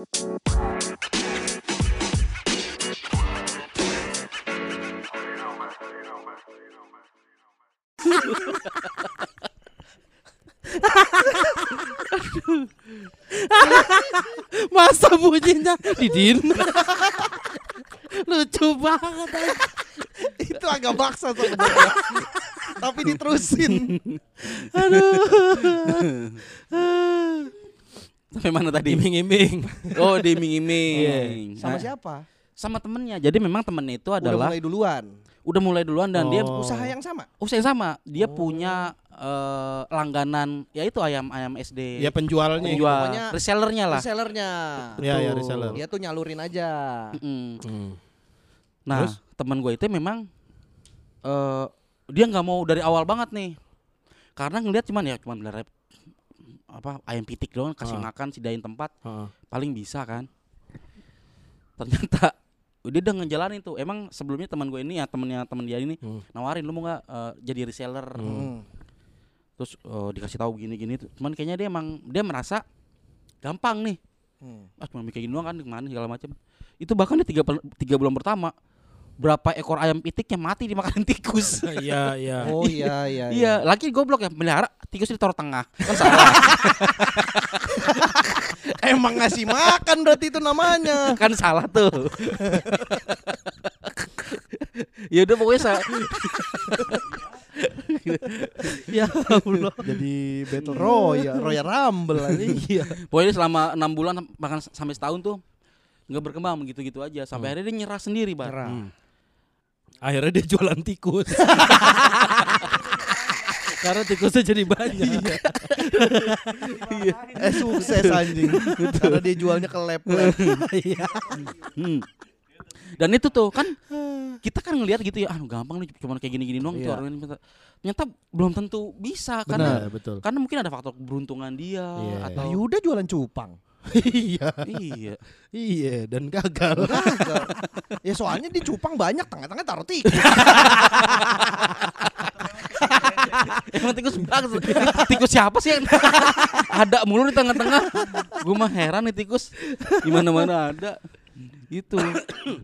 Masa bunyinya Didin Lucu banget. Itu agak maksa sebenarnya. Tapi diterusin. Sampai mana tadi? Iming-iming. Oh di iming-iming Sama Nah, siapa? Sama temennya Jadi memang temennya itu Udah adalah mulai duluan. Udah mulai duluan dan dia Oh. Usaha yang sama. usaha yang sama Dia Oh. punya eh, langganan Ya itu ayam ayam SD Ya penjualnya. Penjual pokoknya resellernya lah Resellernya. Iya, iya, Betul. reseller. Dia tuh nyalurin aja. Mm-mm. Hmm. Nah, Terus? teman gue itu memang eh dia nggak mau dari awal banget nih. Karena ngelihat cuman ya cuman bener apa ayam pitik doang kasih Ah. makan sidain tempat Heeh. paling bisa kan. Ternyata dia udah ngejalanin tuh. Emang sebelumnya teman gue ini ya temennya temen dia ini Hmm. nawarin lu mau nggak eh, jadi reseller. Hmm. Hmm. Terus eh, dikasih tahu gini-gini tuh. Cuman kayaknya dia emang dia merasa gampang nih. Hmm. Ah cuma kayak gini doang kan ke mana segala macam. Itu bahkan di tiga, tiga bulan pertama berapa ekor ayam pitiknya mati dimakanin tikus. Iya, iya. Oh iya iya. Iya, lagi goblok ya melihara tikus ditaruh tengah. Kan salah. Emang ngasih makan berarti itu namanya. kan salah tuh. ya udah pokoknya sa ya Allah. Jadi Battle Royale, Royal Rumble anjing. Iya. Pokoknya selama enam bulan bahkan sampai setahun tuh nggak berkembang begitu-gitu aja sampai akhirnya dia nyerah sendiri, Bar. Nyerah. Hmm. Akhirnya dia jualan tikus. Karena tikusnya jadi banyak. Eh sukses anjing. Karena dia jualnya ke lab-lab. Hmm. Dan itu tuh kan kita kan ngelihat gitu ya, ah gampang nih cuma kayak gini-gini doang itu Iya. orang ini minta. Ternyata belum tentu bisa Benar, karena betul. karena mungkin ada faktor keberuntungan dia Iya. atau Yuda jualan cupang. Iya, iya. iya dan gagal. Gagal. ya soalnya di cupang banyak tengah-tengah taruh tikus. Emang tikus bagus. tikus siapa sih yang ada mulu di tengah-tengah? Gue mah heran nih tikus. Di mana-mana ada. Itu.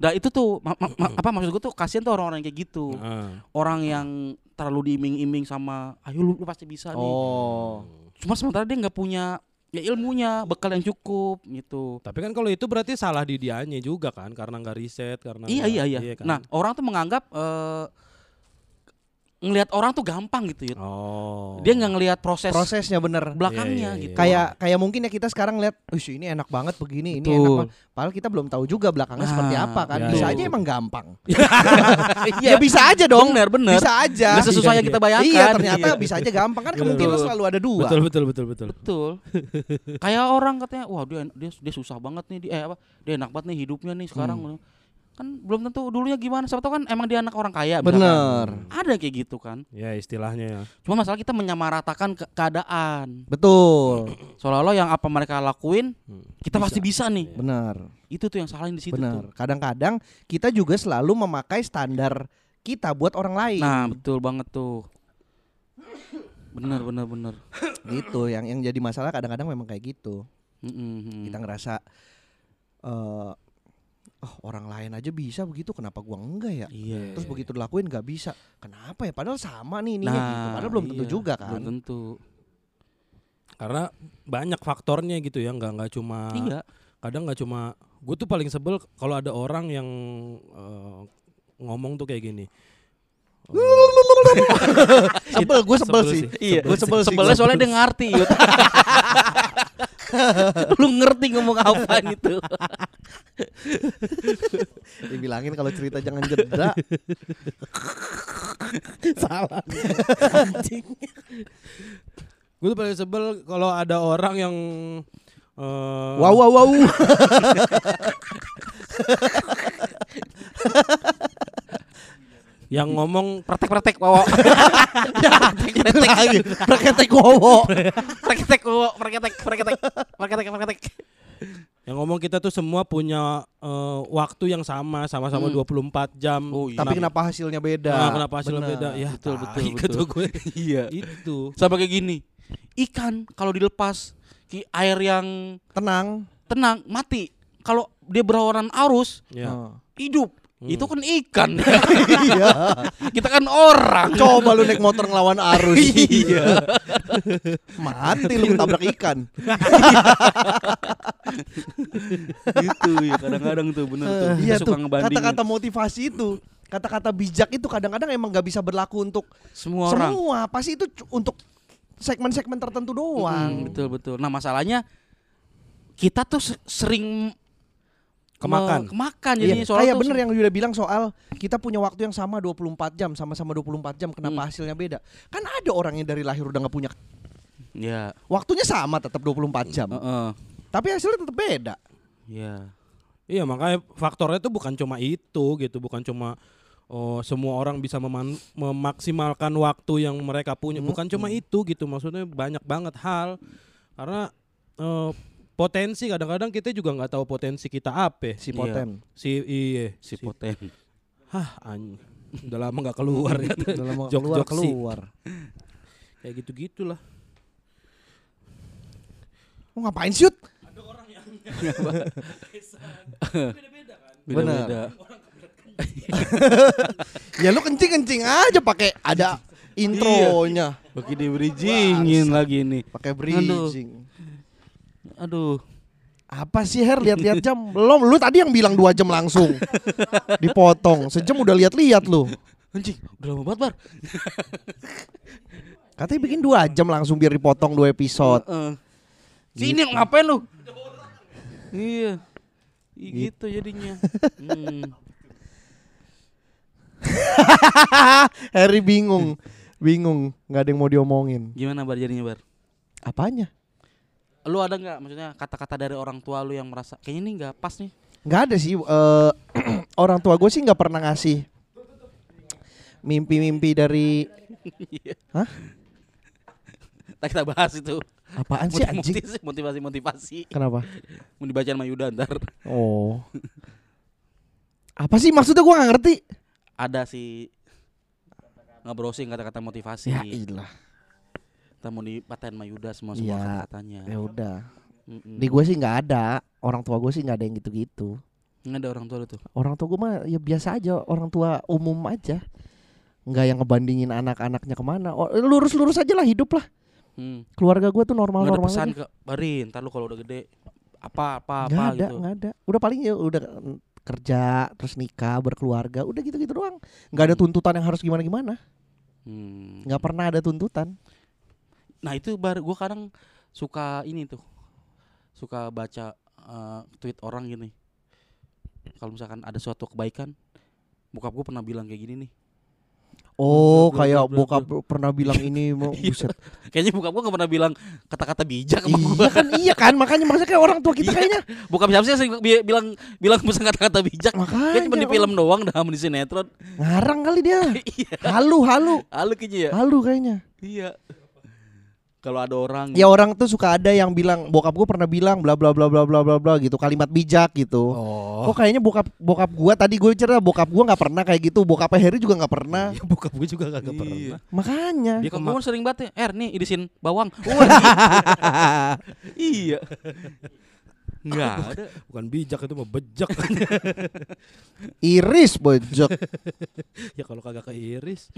Nah, itu tuh ma- ma- ma- apa maksud gue tuh kasihan tuh orang-orang yang kayak gitu. Orang yang terlalu diiming-iming sama ayo lu, lu pasti bisa nih. Oh. Cuma sementara dia nggak punya ya ilmunya, bekal yang cukup gitu. Tapi kan kalau itu berarti salah di dianya juga kan karena nggak riset karena Iya nggak- iya iya. kan? Nah, orang tuh menganggap eh ngelihat orang tuh gampang gitu ya. oh. Dia nggak ngelihat proses, Prosesnya bener. belakangnya Iya, iya, gitu. iya. Kayak kayak mungkin ya kita sekarang lihat, "Ush, ini enak banget begini, ini Betul. enak banget." Padahal kita belum tahu juga belakangnya Ah, seperti apa kan. iya, bisa iya. aja emang gampang. Iya. Ya bisa aja dong. Bener bener. Bisa aja. Nggak sesusah yang kita bayangkan. Iya, ternyata Iya. bisa aja gampang kan Betul. kemungkinan selalu ada dua. betul betul betul betul. Betul. Kayak orang katanya, wah dia dia dia susah banget nih, dia, eh apa? Dia enak banget nih hidupnya nih sekarang. Hmm. Kan belum tentu dulunya gimana. Siapa tahu kan emang dia anak orang kaya. misalkan. Bener. Ada yang kayak gitu kan. Ya istilahnya ya. Cuma masalah kita menyamaratakan ke- keadaan. Betul. Seolah-olah yang apa mereka lakuin, Hmm. kita pasti bisa nih. Benar. Itu tuh yang salahin di situ Benar. tuh. Kadang-kadang kita juga selalu memakai standar kita buat orang lain. Nah, betul banget tuh. Bener bener bener. gitu yang yang jadi masalah kadang-kadang memang kayak gitu. Mm-mm. Kita ngerasa eh oh orang lain aja bisa begitu kenapa gua enggak ya? Iya. Terus begitu dilakuin nggak bisa. Kenapa ya? Padahal sama nih ininya Nah, gitu. Padahal belum tentu iya, juga kan. Belum tentu. Karena banyak faktornya gitu ya, nggak nggak cuma Iya. kadang nggak cuma gue tuh paling sebel kalau ada orang yang eh, ngomong tuh kayak gini. sebel, gue sebel, Sebel sih. sih. Iya, Gue sebel sih. Sebelnya soalnya dia ngerti. Lu ngerti ngomong apa gitu. Dibilangin kalau cerita jangan jeda. Salah. gue tuh paling sebel kalau ada orang yang eh, wow wow wow. yang ngomong Pretek-pretek bawa. Itu lagi. Praketek wowo. Preketek bawa, preketek, preketek, preketek, preketek. Yang ngomong kita tuh semua punya eh, waktu yang sama, sama-sama Hmm. 24 jam. Oh, iya. Tapi kenapa hasilnya beda? Nah, kenapa hasilnya Benar. beda? Ya, Betul, betul, kata betul. gue. Iya. Itu. Sama kayak gini. Ikan kalau dilepas ki air yang Tenang. tenang, mati. Kalau dia berlawanan arus, Ya. Oh. Hidup. Itu kan ikan. Iya. Kita kan orang. Coba lu naik motor ngelawan arus. Iya. Mati lu ketabrak ikan. gitu ya kadang-kadang tuh bener tuh. Kita Iya suka tuh. Kata-kata motivasi itu, kata-kata bijak itu kadang-kadang emang nggak bisa berlaku untuk semua orang. semua. Pasti itu untuk segmen-segmen tertentu doang. betul betul. Nah, masalahnya kita tuh se- sering Kemakan. me- kemakan Iya, jadinya soal kayak tuh bener yang Yuda bilang soal kita punya waktu yang sama 24 jam, sama-sama 24 jam, kenapa Hmm. hasilnya beda? Kan ada orang yang dari lahir udah nggak punya Ya, waktunya sama tetap 24 jam, heeh. tapi hasilnya tetap beda. Ya. Iya makanya faktornya itu bukan cuma itu gitu, bukan cuma oh semua orang bisa meman- memaksimalkan waktu yang mereka punya, bukan cuma itu gitu. Maksudnya banyak banget hal karena eh, potensi kadang-kadang kita juga nggak tahu potensi kita apa. Si Iya. Poten. Si iya Si poten. Hah, anj- udah lama nggak keluar ya. Dalam keluar Jok-jok sih. keluar. Kayak gitu-gitulah. Mau ngapain sih? Yud? Beda-beda. Ya lu kencing-kencing aja pakai ada intronya, Pakai di bridgingin lagi nih. pakai bridging. Aduh. Apa sih Her lihat-lihat jam? Belum, lu tadi yang bilang dua jam langsung. Dipotong. Sejam udah lihat-lihat lu. Anjing, udah lama banget, Bar. Katanya bikin dua jam langsung biar dipotong dua episode. Heeh. Sini ngapain lu? Iya. Ih, gitu jadinya. Hmm. Harry bingung, bingung, nggak ada yang mau diomongin. Gimana bar jadinya bar? Apanya? Lu ada nggak maksudnya kata-kata dari orang tua lu yang merasa kayaknya ini nggak pas nih? Nggak ada sih. eh, orang tua gue sih nggak pernah ngasih mimpi-mimpi dari Hah? Nah, kita bahas itu. apaan sih anjing? Motivasi, motivasi. Kenapa? Mau dibacain sama Yuda ntar. Oh. Apa sih maksudnya gue nggak ngerti? Ada sih nge-browsing kata-kata motivasi. Ya ilah. Kita mau dipatain sama Yuda semua semua Iya. kata-katanya. Ya udah. Mm-mm. Di gue sih nggak ada. Orang tua gue sih nggak ada yang gitu-gitu. Nggak ada orang tua lu tuh. Orang tua gue mah ya biasa aja. Orang tua umum aja. Nggak yang ngebandingin anak-anaknya ke mana. Oh, lurus-lurus aja lah hidup lah. Hmm. Keluarga gue tuh normal-normal pesan aja. ke ntar lu kalau udah gede apa apa Nggak apa ada, gitu. nggak ada. Udah paling ya udah mm, kerja, terus nikah, berkeluarga, udah gitu-gitu doang. Nggak ada Hmm. tuntutan yang harus gimana-gimana. Hmm. Nggak pernah ada tuntutan. Nah itu bar gue kadang suka ini tuh suka baca eh, tweet orang gini. Kalau misalkan ada suatu kebaikan, bokap gue pernah bilang kayak gini nih. Oh, Bla, bla, kayak bla, bla, bokap pernah bilang ini mau Iya. buset. Kayaknya bokap gue gak pernah bilang kata-kata bijak sama iya kan, iya kan, makanya maksudnya kayak orang tua kita Iya. kayaknya. Bokap siapa sih bilang bilang pesan kata-kata bijak? Makanya. Kayak cuma di film doang dah di sinetron. Ngarang kali dia. Iya. Halu, halu, Halu kayaknya ya. halu kayaknya. Iya. Kalau ada orang Ya orang tuh suka ada yang bilang bokap gue pernah bilang bla bla bla bla bla bla bla gitu kalimat bijak gitu. Oh. Kok kayaknya bokap bokap gua tadi gue cerita bokap gua nggak pernah kayak gitu, bokap Heri juga nggak pernah. Ya, bokap gue juga kagak Iya. pernah. Makanya. Dia gue sering banget ya, Er nih irisin bawang. Iya. Enggak ada. Bukan bijak itu mah bejek. Iris bojok. ya kalau kagak keiris.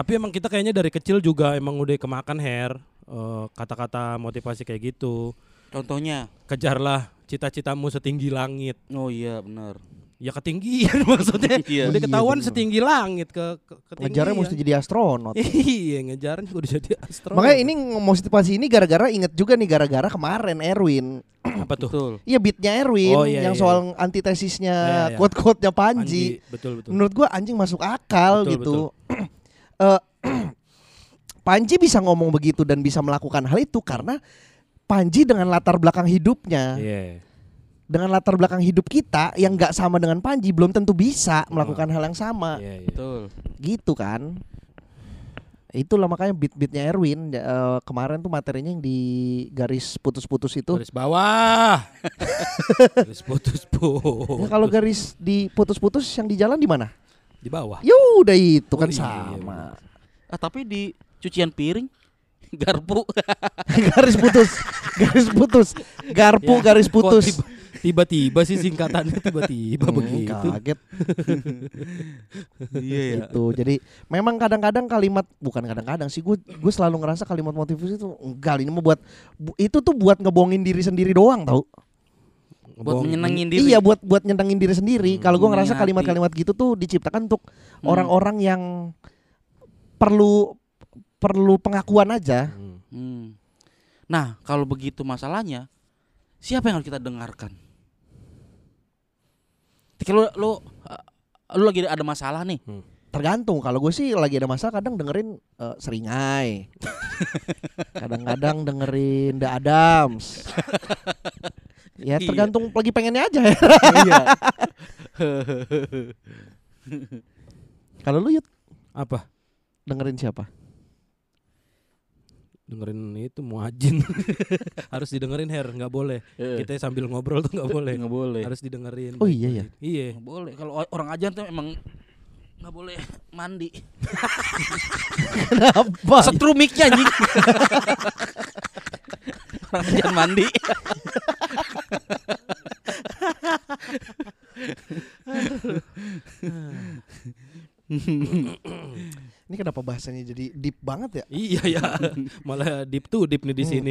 Tapi emang kita kayaknya dari kecil juga emang udah kemakan hair eh, kata-kata motivasi kayak gitu. Contohnya. Kejarlah cita-citamu setinggi langit. Oh iya benar. Ya ketinggian maksudnya. Iya. udah ketahuan bener. setinggi langit ke, ke ketinggian. Ngejarnya mesti jadi astronot. iya, ngejarnya udah jadi astronot. Makanya ini motivasi ini gara-gara inget juga nih gara-gara kemarin Erwin. apa tuh? Betul. Iya beatnya Erwin Oh, iya, yang iya. soal antitesisnya Iya, iya. quote-quote-nya Panji. Anji, betul betul. Menurut gua anjing masuk akal Betul, gitu. Eh, Panji bisa ngomong begitu dan bisa melakukan hal itu karena Panji dengan latar belakang hidupnya, Iya. dengan latar belakang hidup kita yang nggak sama dengan Panji belum tentu bisa melakukan hal yang sama, Iya, iya. Betul. gitu kan? Itulah makanya beat-beatnya Erwin eh, kemarin tuh materinya yang di garis putus-putus itu. Garis bawah. Garis putus-putus. Ya, kalau garis di putus-putus yang di jalan di mana? Di bawah. Ya udah itu Oh, kan iya, iya, sama. Ah tapi di cucian piring Garpu. garis putus. Garis putus. Garpu Ya, garis putus. tiba- Tiba-tiba sih singkatannya tiba-tiba Hmm, begitu. Kaget Iya ya. gitu. Jadi memang kadang-kadang kalimat bukan kadang-kadang sih gue gue selalu ngerasa kalimat motivasi itu enggak ini mau buat bu- itu tuh buat ngebohongin diri sendiri doang tau. Buat Bohong. menyenangin diri. Iya buat buat nyenengin diri sendiri. Hmm, Kalau gue ngerasa kalimat-kalimat gitu tuh diciptakan untuk Hmm. orang-orang yang perlu perlu pengakuan aja. Hmm. Hmm. Nah, kalau begitu masalahnya, siapa yang harus kita dengarkan? Ketika lu, lu, uh, lu lagi ada masalah nih. Tergantung. Kalau gue sih lagi ada masalah kadang dengerin eh, Seringai. Kadang-kadang dengerin The Adams. ya Iya. tergantung lagi pengennya aja ya. Iya. Kalau lu Yud, Apa? dengerin siapa? Dengerin itu muajin. Harus didengerin Her, nggak boleh. Kita sambil ngobrol tuh nggak boleh. nggak boleh. Harus didengerin. Oh iya ya. Iya. Boleh. Kalau orang ajan tuh emang nggak boleh mandi. Kenapa? Setrum mic-nya anjing. orang ajan mandi. Ini kenapa bahasanya jadi deep banget ya? Iya ya. Malah deep to deep nih di sini.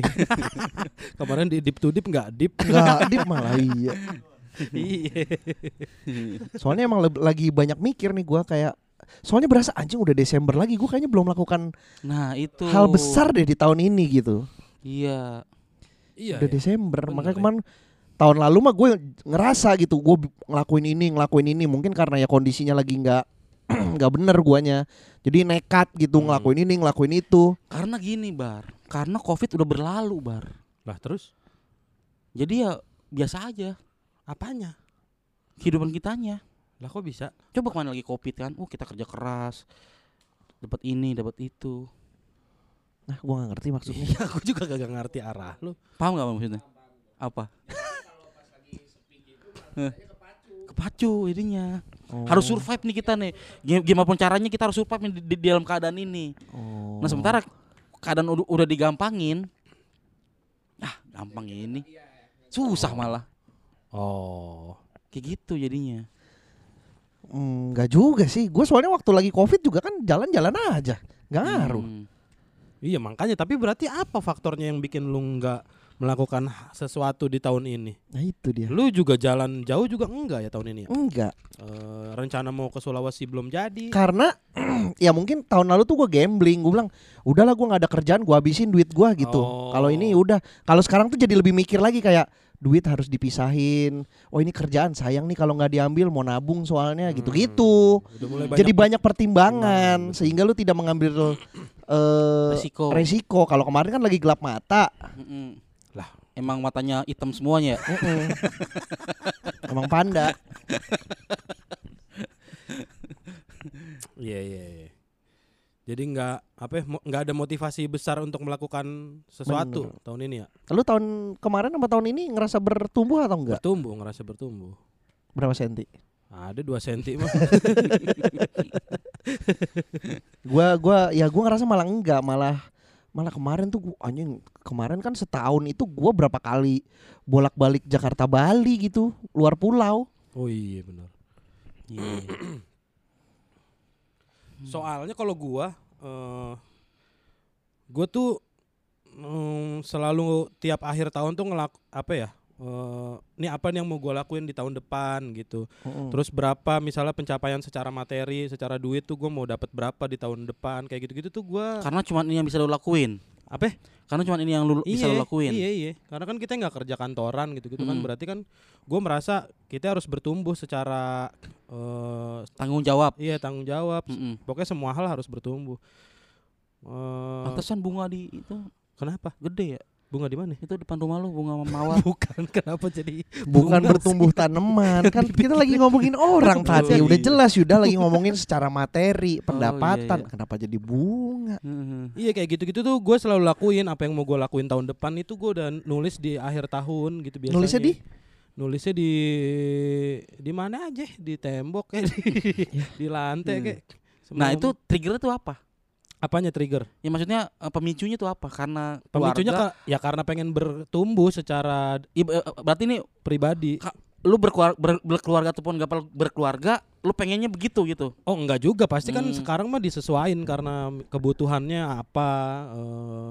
Kemarin di deep to deep nggak deep. Enggak deep malah iya. Iya. Soalnya emang lagi banyak mikir nih gua kayak Soalnya berasa anjing udah Desember lagi Gue kayaknya belum melakukan Nah, itu. hal besar deh di tahun ini gitu Iya. Iya. Udah ya. Desember Bener Makanya ya. kemarin tahun lalu mah gue ngerasa gitu Gue ngelakuin ini ngelakuin ini Mungkin karena ya kondisinya lagi nggak nggak bener guanya Jadi nekat gitu Hmm. ngelakuin ini ngelakuin itu Karena gini, Bar. Karena Covid udah berlalu, Bar. Lah terus Jadi ya biasa aja apanya? kehidupan kitanya. Lah kok bisa? Coba ke mana lagi Covid kan? Oh, kita kerja keras. Dapat ini, dapat itu. Nah gue gak ngerti maksudnya Iya, aku juga gak ngerti arah lu. Paham gak maksudnya? Apa? Kepacu jadinya. Oh. Harus survive nih kita nih. Gim- Gimana pun caranya kita harus survive nih di, di dalam keadaan ini. Oh. Nah sementara keadaan udah, udah digampangin, ah gampang ini, susah malah. Oh. Kayak gitu jadinya. Enggak juga sih. Gue soalnya waktu lagi covid juga kan jalan-jalan aja, nggak ngaruh. Hmm. Iya makanya tapi berarti apa faktornya yang bikin lu nggak melakukan sesuatu di tahun ini? Nah itu dia. Lu juga jalan jauh juga enggak ya tahun ini ya? Enggak, Eh, rencana mau ke Sulawesi belum jadi. karena ya mungkin tahun lalu tuh gue gambling. Gue bilang, udahlah gue nggak ada kerjaan, gue habisin duit gue gitu. Oh. Kalau ini udah, kalau sekarang tuh jadi lebih mikir lagi kayak duit harus dipisahin. Oh ini kerjaan sayang nih kalau nggak diambil mau nabung soalnya gitu-gitu. Mulai Jadi banyak banyak pertimbangan sehingga lu tidak mengambil eh Resiko. resiko. Kalau kemarin kan lagi gelap mata. Mm-mm. Lah. emang matanya hitam semuanya. ya? Emang panda. Iya iya. iya. Jadi nggak apa ya, nggak ada motivasi besar untuk melakukan sesuatu Bener. tahun ini ya. Lu tahun kemarin sama tahun ini ngerasa bertumbuh atau enggak? Bertumbuh ngerasa bertumbuh. Berapa senti? Ada dua senti mah. Gua gua ya gua ngerasa malah enggak, malah malah kemarin tuh gua, anjing kemarin kan setahun itu gua berapa kali bolak-balik Jakarta Bali gitu, luar pulau. Oh iya benar. Iya. Soalnya kalau gua eh gua tuh mm, selalu tiap akhir tahun tuh ngelak apa ya? Eh ini apa nih yang mau gua lakuin di tahun depan gitu. Terus berapa misalnya pencapaian secara materi, secara duit tuh gua mau dapat berapa di tahun depan kayak gitu-gitu tuh gua Karena cuma ini yang bisa lo lakuin. apa? Karena cuma ini yang lu bisa lo lakuin. Iya iya. Karena kan kita nggak kerja kantoran gitu-gitu kan Mm. berarti kan gua merasa kita harus bertumbuh secara eh Tanggung jawab. iya tanggung jawab. Mm-mm. Pokoknya semua hal harus bertumbuh. Eh Pantesan bunga di itu kenapa? gede ya. Bunga di mana? Itu depan rumah lu bunga mawar. Bukan kenapa jadi Bukan bunga bertumbuh tanaman kan kita lagi ngomongin orang tadi iya. udah jelas Yuda lagi ngomongin secara materi pendapatan iya. kenapa jadi bunga Heeh. Iya kayak gitu-gitu tuh gue selalu lakuin apa yang mau gue lakuin tahun depan itu gue udah nulis di akhir tahun gitu biasanya. nulisnya di Nulisnya di di mana aja di tembok kayak di, di lantai Hmm. kayak. Nah, Semua- itu triggernya tuh apa? Apanya trigger? Ya maksudnya eh, pemicunya tuh apa? Karena Pemicunya keluarga- ka- ya karena pengen bertumbuh secara Iya, eh, berarti ini pribadi. Ka- lu berkeluarga, berkeluarga ataupun gak berkeluarga, lu pengennya begitu gitu. Oh enggak juga pasti kan Hmm. sekarang mah disesuaikan karena kebutuhannya apa eh,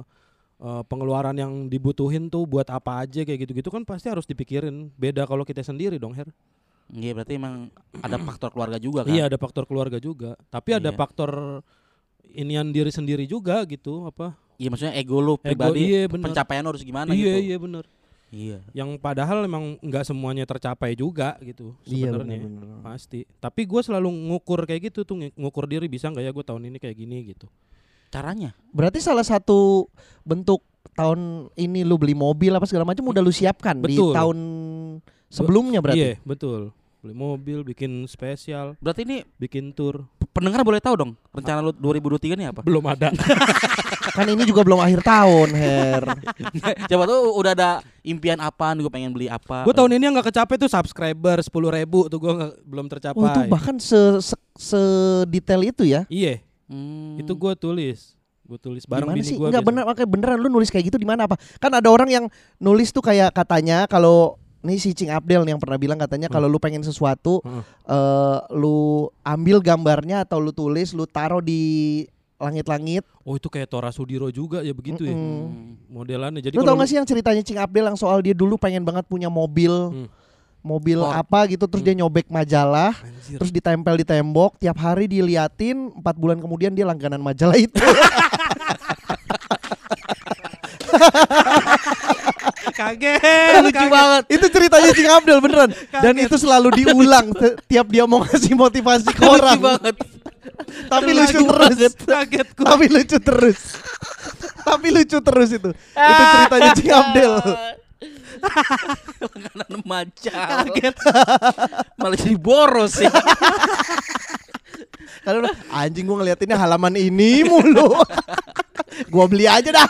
eh, pengeluaran yang dibutuhin tuh buat apa aja kayak gitu-gitu kan pasti harus dipikirin beda kalau kita sendiri dong Her Iya, berarti emang ada faktor keluarga juga kan. iya ada faktor keluarga juga tapi ada Iya. faktor inian diri sendiri juga gitu apa Iya, maksudnya ego lu Ego, pribadi, iya bener pencapaian harus gimana iya gitu. iya bener Iya. yang padahal emang nggak semuanya tercapai juga gitu Iya sebenarnya benar-benar. pasti tapi gue selalu ngukur kayak gitu tuh ngukur diri bisa nggak ya gue tahun ini kayak gini gitu Caranya? Berarti salah satu bentuk tahun ini lu beli mobil apa segala macam udah lu siapkan di Betul. tahun sebelumnya berarti. Iya betul. Beli mobil, bikin spesial, Berarti ini bikin tour. pendengar boleh tahu dong rencana lu 2023 ini apa? Belum ada. Kan ini juga belum akhir tahun, Her. Coba tuh udah ada impian apa, gue pengen beli apa. gue tahun ini yang nggak kecapai tuh subscriber 10.000 ribu tuh gue belum tercapai. Oh, itu bahkan se, se, sedetail itu ya. Iya, Hmm. itu gue tulis. Gue tulis bareng Gimana bini sih? gue. Enggak bener, makanya beneran lu nulis kayak gitu di mana apa? Kan ada orang yang nulis tuh kayak katanya kalau nih si Cing Abdel nih yang pernah bilang katanya Hmm. kalau lu pengen sesuatu Heeh. eh lu ambil gambarnya atau lu tulis, lu taruh di langit-langit. Oh itu kayak Tora Sudiro juga ya begitu ya Mm-mm. Hmm. modelannya. Jadi Lu tau gak sih yang ceritanya Cing Abdel yang soal dia dulu pengen banget punya mobil Hmm. Mobil apa gitu Terus dia nyobek majalah Anjir. Terus ditempel di tembok Tiap hari diliatin Empat bulan kemudian dia langganan majalah itu kaget. lucu banget. Itu ceritanya Cing Abdel beneran Dan itu selalu diulang Tiap dia mau ngasih motivasi ke orang Lucu banget. Tapi lucu terus Kaget gue. Tapi lucu terus Tapi lucu terus itu Itu ceritanya Cing Abdel Langganan majalah. Kaget. Malah jadi boros ya. Kalau anjing gua ngeliatinnya halaman ini mulu Gua beli aja dah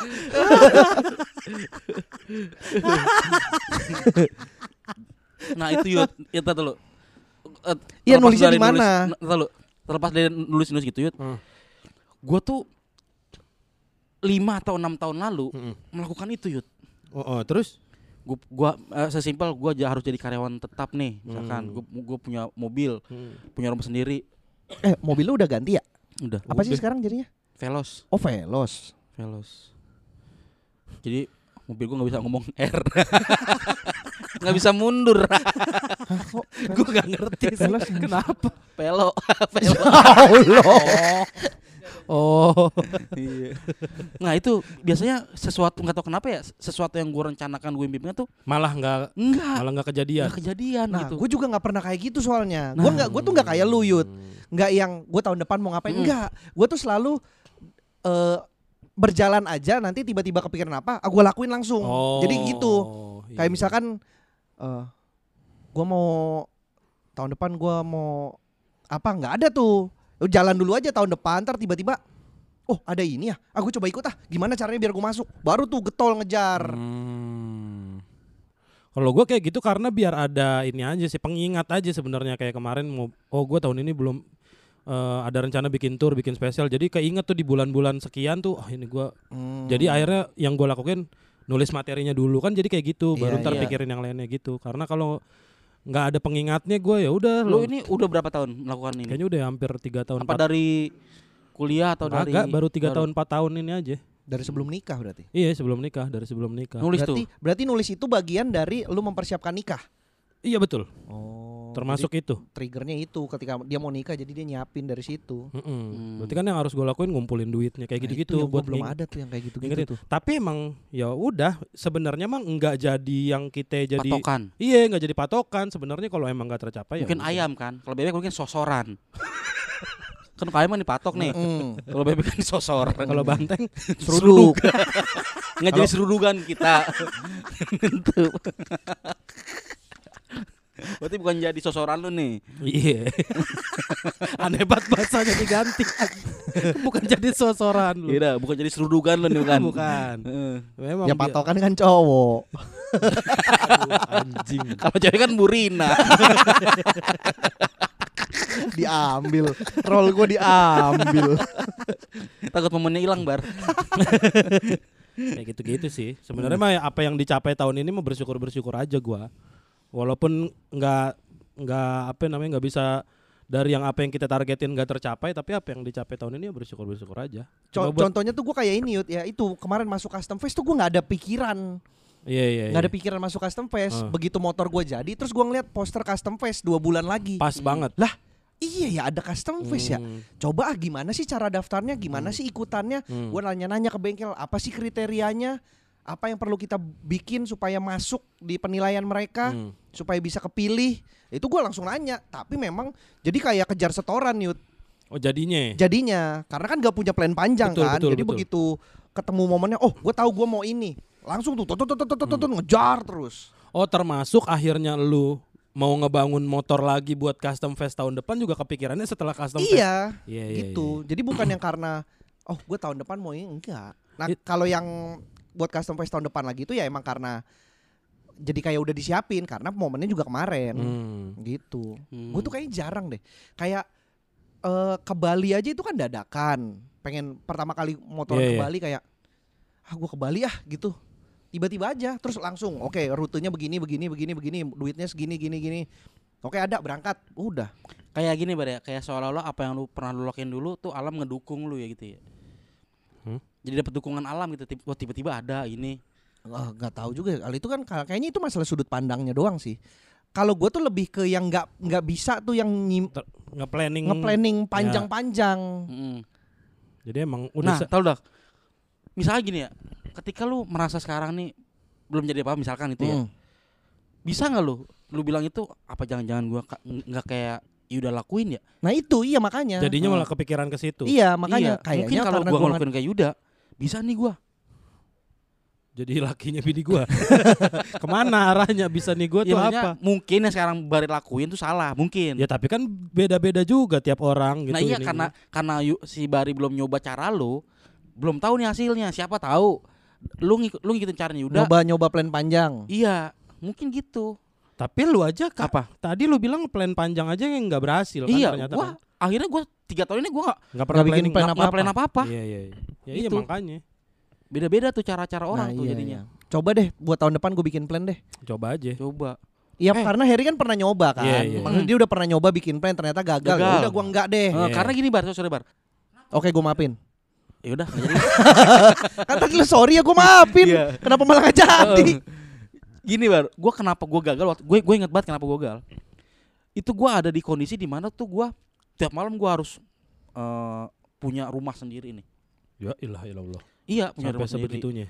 Nah itu yud, itu dulu. Eh, Iya, nulisnya dari di mana? nulis- lu, terlepas dari nulis-nulis gitu yud. Hmm. Gue tuh lima atau enam tahun lalu Mm-mm. melakukan itu yud. Oh, oh, terus? Gua, gua eh, sesimpel gua aja harus jadi karyawan tetap nih. Misalkan Hmm. gua, gua punya mobil, punya rumah sendiri. Eh mobil lu udah ganti ya? Udah. Apa sih Udah. sekarang jadinya? Velos, Oh Velos Velos. Jadi mobil gua nggak bisa ngomong R. nggak bisa mundur. gue gak ngerti sih. Velos Kenapa? Pelo, pelo. Allah Oh. Iya. Nah itu biasanya sesuatu nggak tahu kenapa ya sesuatu yang gue rencanakan gue impikan tuh Malah nggak enggak malah nggak kejadian. nggak kejadian Nah gitu. gue juga gak pernah kayak gitu soalnya Nah. Gue nggak, gue tuh gak kayak lu Yud Nggak yang gue tahun depan mau ngapain Mm. Enggak Gue tuh selalu eh Berjalan aja nanti tiba-tiba kepikiran apa ah, Gue lakuin langsung Oh. Jadi gitu iya. Kayak misalkan eh Gue mau Tahun depan gue mau Apa nggak ada tuh Jalan dulu aja tahun depan Ntar tiba-tiba Oh ada ini ya Aku coba ikut ah Gimana caranya biar gue masuk Baru tuh getol ngejar Hmm. Kalau gue kayak gitu karena biar ada ini aja sih pengingat aja sebenarnya kayak kemarin mau oh gue tahun ini belum eh, ada rencana bikin tour bikin spesial jadi keinget tuh di bulan-bulan sekian tuh oh ini gue Hmm. jadi akhirnya yang gue lakukan nulis materinya dulu kan jadi kayak gitu baru Iya, ntar iya. pikirin yang lainnya gitu karena kalau nggak ada pengingatnya gue ya udah Lu lo ini udah berapa tahun melakukan ini? kayaknya udah hampir tiga tahun Apa empat dari kuliah atau dari Agak, baru tiga tahun empat tahun ini aja Dari sebelum nikah berarti iya sebelum nikah dari sebelum nikah Nulis berarti, tuh. berarti nulis itu bagian dari lu mempersiapkan nikah. iya betul Oh. Termasuk itu triggernya itu ketika dia mau nikah jadi dia nyiapin dari situ. Mm-mm. Hmm. berarti kan yang harus gue lakuin ngumpulin duitnya kayak Nah, gitu-gitu gua buat belum ada tuh yang kayak gitu-gitu tuh. Tapi emang ya udah sebenarnya emang nggak jadi yang kita jadi Patokan. Iya nggak jadi patokan sebenarnya kalau emang nggak tercapai ya Mungkin ayam kan. Kalau bebek mungkin sosoran. kan kalau ayam kan dipatok nih. Mm. Kalau bebek kan disosoran. Kalau banteng seruduk. Nggak jadi serudukan kita. Berarti bukan jadi sosoran lu nih. iya. Aneh banget bahasanya diganti. Bukan jadi sosoran lu. Iya, bukan jadi serudukan lu nih bukan. Bukan. Heeh. Memang Ya dia- patokan kan cowok. Aduh, anjing. Kalau cewek kan burina. diambil. Roll gue diambil. Takut momennya hilang bar. Kayak gitu-gitu sih. Sebenarnya mah ya apa yang dicapai tahun ini mah bersyukur-bersyukur aja gua. Walaupun nggak nggak apa namanya nggak bisa dari yang apa yang kita targetin nggak tercapai, tapi apa yang dicapai tahun ini ya bersyukur-bersyukur aja. Co- contohnya tuh gue kayak ini Yud, ya itu kemarin masuk custom phase tuh gue nggak ada pikiran, Iya iya. nggak ada iya. pikiran masuk custom phase. Ah. Begitu motor gue jadi, terus gue ngeliat poster custom phase dua bulan lagi. Pas banget. Lah, iya ya ada custom phase ya. Hmm, Coba ah gimana sih cara daftarnya, gimana sih ikutannya? hmm. Gue nanya-nanya ke bengkel, apa sih kriterianya? apa yang perlu kita bikin supaya masuk di penilaian mereka hmm. supaya bisa kepilih itu gue langsung nanya. Tapi memang jadi kayak kejar setoran yout oh jadinya? Jadinya. Karena kan gak punya plan panjang betul, kan. betul, jadi betul. begitu ketemu momennya oh gue tahu gue mau ini. Langsung tuh tuh tuh tuh tuh tuh hmm. ngejar terus. Oh termasuk akhirnya lu mau ngebangun motor lagi buat custom fest tahun depan juga kepikirannya setelah custom iya, fest iya gitu. iya, iya. jadi bukan yang karena oh gue tahun depan mau ini. Enggak. Nah kalau yang buat custom phase tahun depan lagi itu ya emang karena jadi kayak udah disiapin karena momennya juga kemarin Hmm. gitu. Hmm. Gue tuh kayaknya jarang deh. Kayak eh, ke Bali aja itu kan dadakan. Pengen pertama kali motor Iya, ke iya. Bali kayak ah gue ke Bali ah gitu. Tiba-tiba aja terus langsung oke rutenya begini begini begini begini duitnya segini gini gini. Oke ada berangkat udah. Kayak gini bar ya, kayak seolah-olah apa yang lu pernah lu lakuin dulu tuh alam ngedukung lu ya gitu ya. Hmm? Jadi dapat dukungan alam gitu, tip- wah tiba-tiba ada ini. Nggak tahu juga kali itu kan ka- kayaknya itu masalah sudut pandangnya doang sih. Kalau gue tuh lebih ke yang nggak nggak bisa tuh yang nyim- Ter- Nge-planning. nge-planning panjang-panjang. Mm-mm. Jadi emang udah Nah, tau dah. Misalnya gini ya, ketika lu merasa sekarang nih belum jadi apa misalkan itu ya. Hmm. Bisa nggak lu lu bilang itu apa jangan-jangan gua ka- nggak kayak ya udah lakuin ya? Nah itu iya makanya. jadinya Hmm. malah kepikiran ke situ. Iya makanya Iya, kayaknya mungkin kalau karena gua gua ngelakuin kayak Yuda, bisa nih gua. Jadi lakinya bini gua. Ke mana arahnya bisa nih gua Ya, tuh apa? mungkin yang sekarang baru lakuin tuh salah, mungkin. Ya tapi kan beda-beda juga tiap orang gitu. nah iya ininya. karena karena yu- si Bari belum nyoba cara lu, belum tahu nih hasilnya. Siapa tahu lu ngikut lu ngikutin caranya Yuda. nyoba nyoba plan panjang. Iya, mungkin gitu. Tapi lu aja Kak, Apa? tadi lu bilang plan panjang aja yang nggak berhasil kan iya, ternyata gua kan. akhirnya gua tiga tahun ini gua nggak Nggak pernah bikin planning. plan nggak- nggak apa-apa. plan apa-apa. Iya iya iya. Ya, iya Itu. makanya. Beda-beda tuh cara-cara orang Nah, tuh iya, jadinya. iya. Coba deh buat tahun depan gue bikin plan deh. Coba aja. Coba. Iya Eh. karena Harry kan pernah nyoba kan. Iya, iya. Maksudnya dia udah pernah nyoba bikin plan ternyata gagal. Ya Gagal. Udah gua enggak deh. Eh, Iya. Karena gini bar, sorry bar. Oke gue maafin. Ya udah, jadi. kan tadi lu sorry ya gue maafin. Iya. Kenapa malah gak jadi? Gini bar, gua kenapa gua gagal waktu gue gue inget banget kenapa gua gagal. Itu gua ada di kondisi di mana tuh gua tiap malam gua harus eh, punya rumah sendiri nih. Ya ilah ilallah. Iya, punya Sampai rumah sendiri. sebegitunya.